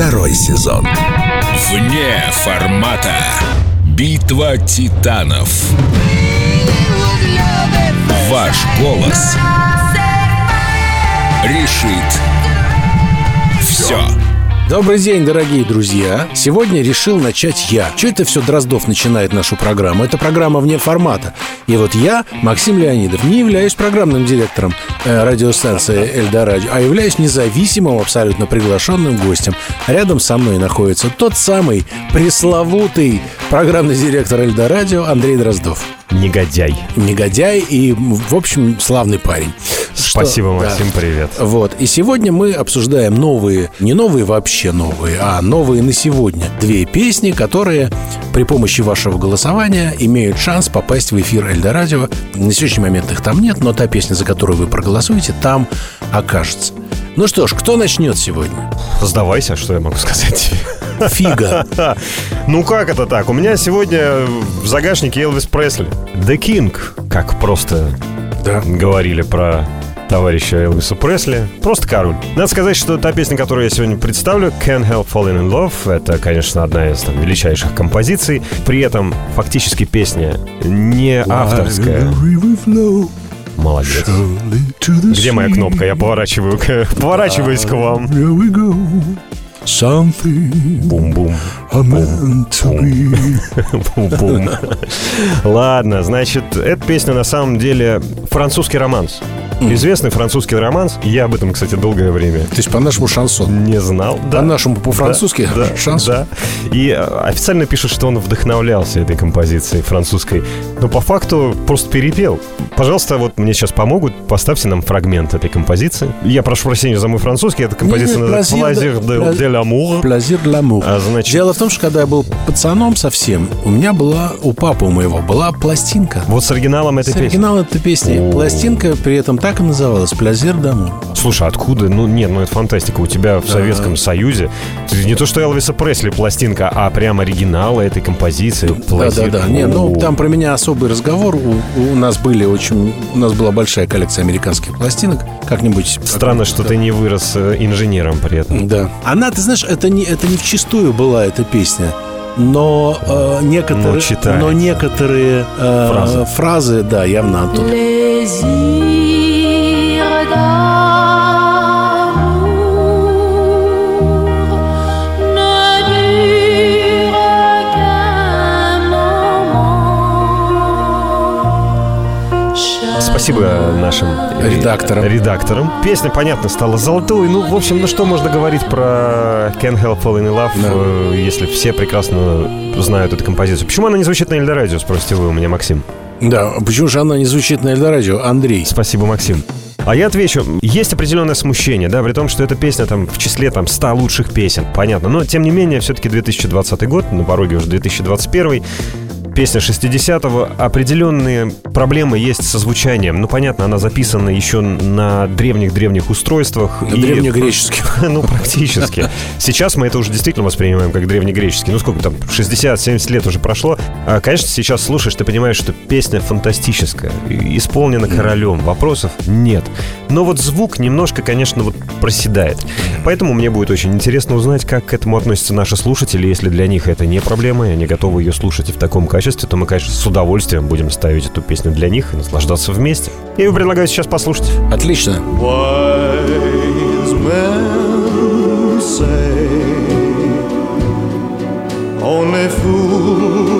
Второй сезон. Вне формата. Битва титанов. Ваш голос решит все. Добрый день, дорогие друзья. Сегодня решил начать я. Что это все Дроздов начинает нашу программу? Это программа вне формата. И вот я, Максим Леонидов, не являюсь программным директором э, радиостанции Эльдорадио, а являюсь независимым, абсолютно приглашенным гостем. Рядом со мной находится тот самый пресловутый программный директор Эльдорадио Андрей Дроздов. Негодяй. Негодяй и, в общем, славный парень. Спасибо, Что- Максим, привет. Вот. И сегодня мы обсуждаем новые, не новые вообще новые, а новые на сегодня. Две песни, которые при помощи вашего голосования имеют шанс попасть в эфир Эльдорадио. На сегодняшний момент их там нет, но та песня, за которую вы проголосуете, там окажется. Ну что ж, кто начнет сегодня? Сдавайся, что я могу сказать тебе. Фига. Ну как это так? У меня сегодня в загашнике Элвис Пресли. The King, как просто Да. говорили про товарища Элвиса Пресли. Просто король. Надо сказать, что та песня, которую я сегодня представлю, Can't Help Falling in Love, это, конечно, одна из там, величайших композиций. При этом фактически песня не авторская. Молодец. Где моя кнопка? Я поворачиваю, поворачиваюсь к вам. Something Бум-бум. meant to be. Бум-бум. Ладно, значит, эта песня на самом деле французский романс. Известный французский романс. Я об этом, кстати, долгое время То есть по-нашему шансон. не знал. По-нашему, по-французски Да, да, шансон. да. И э, официально пишут, что он вдохновлялся этой композицией французской. Но по факту просто перепел. Пожалуйста, вот мне сейчас помогут. Поставьте нам фрагмент этой композиции. Я прошу прощения за мой французский. Эта композиция называется плазир, «Плазир да, де, де l'amour». Плазир. А, значит, Дело в том, что когда я был пацаном совсем, у меня была, у папы моего была пластинка. вот с оригиналом этой С песни. оригинал этой песни. Пластинка при этом так и называлась «Плазир дамур». Слушай, откуда? Ну, нет, ну это фантастика. У тебя в Советском Союзе не то, что Элвиса Пресли пластинка, а прям оригинал этой композиции. Плазир. Да-да-да. Не, ну там про меня особый разговор. У, у нас были очень... У нас была большая коллекция американских пластинок. Как-нибудь... Странно, что ты не вырос э, инженером при этом. Да. Она, ты знаешь, это не, это не вчистую была эта песня. Но, э, некоторые, Но читается. но некоторые э, Фразы. фразы, да, явно оттуда. Спасибо нашим Редакторам. редакторам. Песня, понятно, стала золотой. Ну, в общем, ну что можно говорить про Can't Help Falling in Love, э, если все прекрасно знают эту композицию? Почему она не звучит на Эльдорадио, спросите вы у меня, Максим? Да, почему же она не звучит на Эльдорадио? Андрей. Спасибо, Максим. А я отвечу, есть определенное смущение, да, при том, что эта песня там в числе там 100 лучших песен, понятно. Но, тем не менее, все-таки 2020 год, на пороге уже 2021 Песня 60-го. Определенные проблемы есть со звучанием. Ну, понятно, она записана еще на древних-древних устройствах. На И- древнегреческих. Ну, практически. Сейчас мы это уже действительно воспринимаем как древнегреческий. Ну, сколько там, 60-70 лет уже прошло. А, конечно, сейчас слушаешь, ты понимаешь, что песня фантастическая. Исполнена королем. Вопросов нет. Но вот звук немножко, конечно, вот проседает. Поэтому мне будет очень интересно узнать, как к этому относятся наши слушатели. Если для них это не проблема, и они готовы ее слушать и в таком качестве, то мы, конечно, с удовольствием будем ставить эту песню для них и наслаждаться вместе. Я ее предлагаю сейчас послушать. Отлично. Wise men say only fools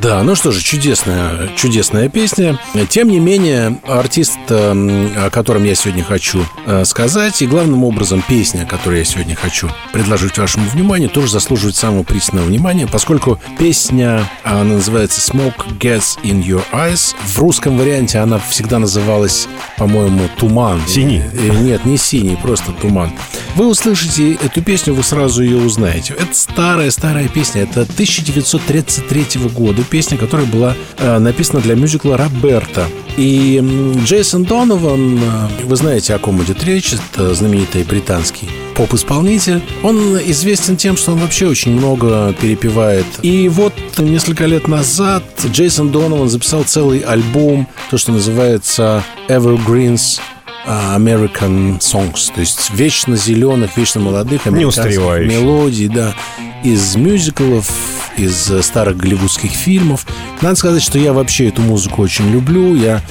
Да, ну что же, чудесная, чудесная песня. Тем не менее, артист, э, о котором я сегодня хочу э, сказать, и главным образом песня, которую я сегодня хочу предложить вашему вниманию, тоже заслуживает самого пристального внимания, поскольку песня, она называется «Smoke Gets in Your Eyes». В русском варианте она всегда называлась, по-моему, «Туман». Синий? Э, Нет, не синий, просто «Туман». Вы услышите эту песню, вы сразу ее узнаете. Это старая-старая песня, это 1933 года песня, которая была э, написана для мюзикла «Роберта». И Джейсон Донован, э, вы знаете, о ком идет речь, это знаменитый британский поп-исполнитель. Он известен тем, что он вообще очень много перепевает. И вот несколько лет назад Джейсон Донован записал целый альбом, то, что называется Evergreens а, American Songs, то есть вечно зеленых, вечно молодых американских мелодий, да, из мюзиклов, из э, старых голливудских фильмов. Надо сказать, что я вообще эту музыку очень люблю. Я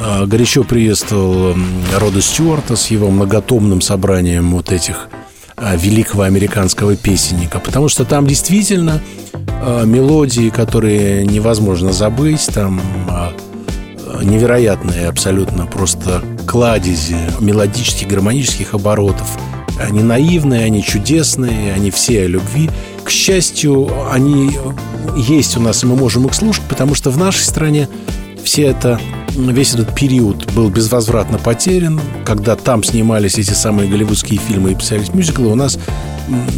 э, горячо приветствовал м, Рода Стюарта с его многотомным собранием вот этих э, великого американского песенника, потому что там действительно мелодии, которые невозможно забыть, там невероятные абсолютно просто кладези мелодических, гармонических оборотов. Они наивные, они чудесные, они все о любви. К счастью, они есть у нас, и мы можем их слушать, потому что в нашей стране все это, весь этот период был безвозвратно потерян. Когда там снимались эти самые голливудские фильмы и писались мюзиклы, у нас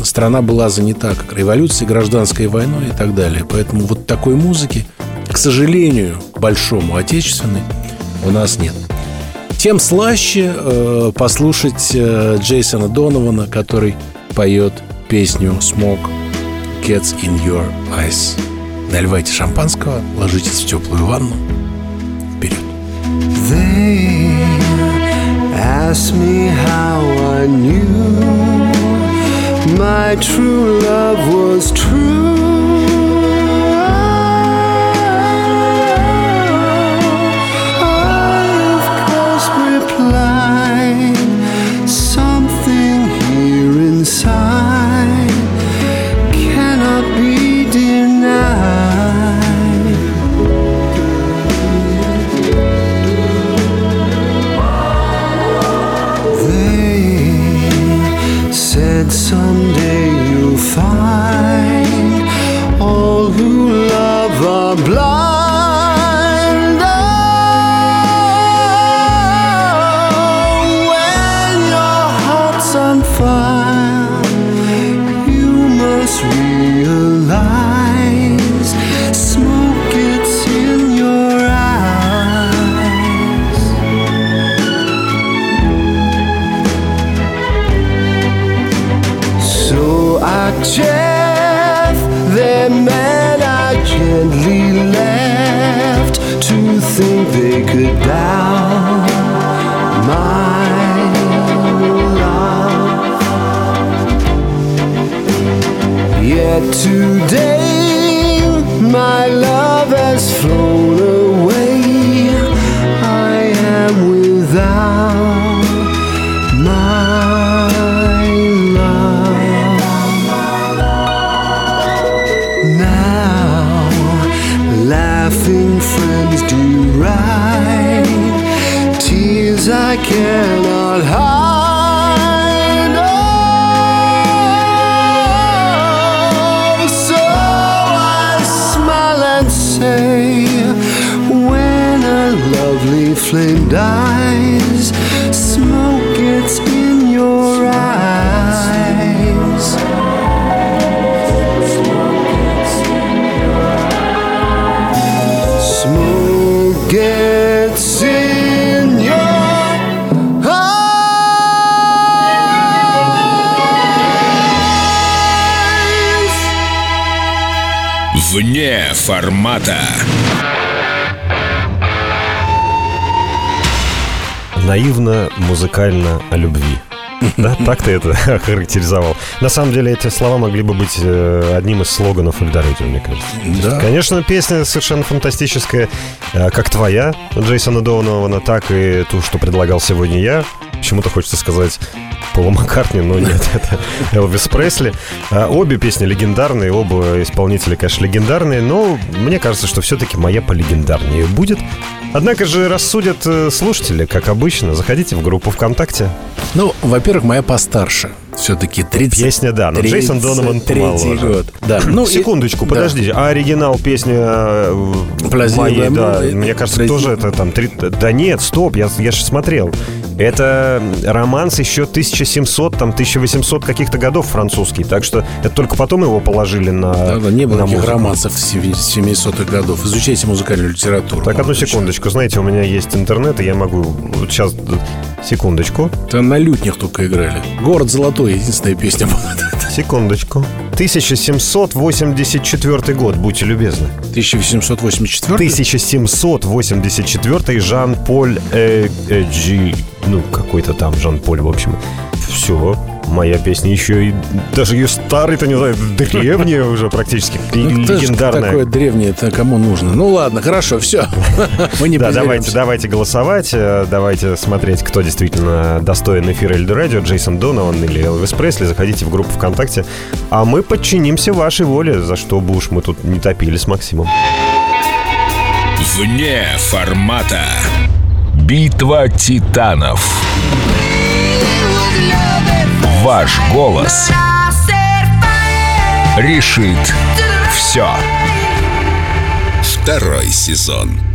страна была занята как революцией, гражданской войной и так далее. Поэтому вот такой музыки, к сожалению, большому отечественной, у нас нет. Тем слаще э, послушать э, Джейсона Донована, который поет песню «Smoke gets in your eyes». Наливайте шампанского, ложитесь в теплую ванну. Вперед. They me how I knew my true love was true. I their man I gently left to think they could bow my love. Yet today my love has flown away. I am without say, when a lovely flame dies, smoke gets in Вне формата. Наивно, музыкально о любви. Да, так ты это характеризовал. На самом деле эти слова могли бы быть э, одним из слоганов Эльдорадио, мне кажется. Да. Конечно, песня совершенно фантастическая, э, как твоя, Джейсона Донована, так и ту, что предлагал сегодня я. Почему-то хочется сказать Пола Маккартни, но нет, это Элвис Пресли. А, Обе песни легендарные, оба исполнителя, конечно, легендарные, но мне кажется, что все-таки моя полегендарнее будет. Однако же рассудят э, слушатели, как обычно. Заходите в группу ВКонтакте. Ну, во-первых, моя постарше. Все-таки 30... Песня, да, но Джейсон Донован 33 помоложе. год. Да. Ну, и- Секундочку, да. подождите. А оригинал песни э, Плазино моей, да, мне кажется, тоже это там... три- Да нет, стоп, я, я же смотрел. Это романс еще 1700, там, 1800 каких-то годов французский. Так что это только потом его положили на Да, да, не было на таких романсов с 70-х годов. Изучайте музыкальную литературу. Так, одну секундочку. Знаете, у меня есть интернет, и я могу... Вот сейчас... Секундочку. Там на лютнях только играли. «Город золотой» — единственная песня была. Секундочку. 1784 год, будьте любезны. 1784 1784 Жан-Поль э, э, Джи, ну, какой-то там Жан-Поль, в общем. Все, моя песня еще и... Даже ее старый-то, не знаю, древняя уже практически, Ну, легендарная. такое древнее это кому нужно? Ну ладно, хорошо, все. Мы не Да, давайте, давайте голосовать, э, давайте смотреть, кто действительно достоин эфира Эльдо Радио, Джейсон Донован или Элвис Пресли. Заходите в группу ВКонтакте, а мы подчинимся вашей воле, за что бы уж мы тут не топили с Максимом. Вне формата. Битва титанов. Ваш голос решит все. Второй сезон.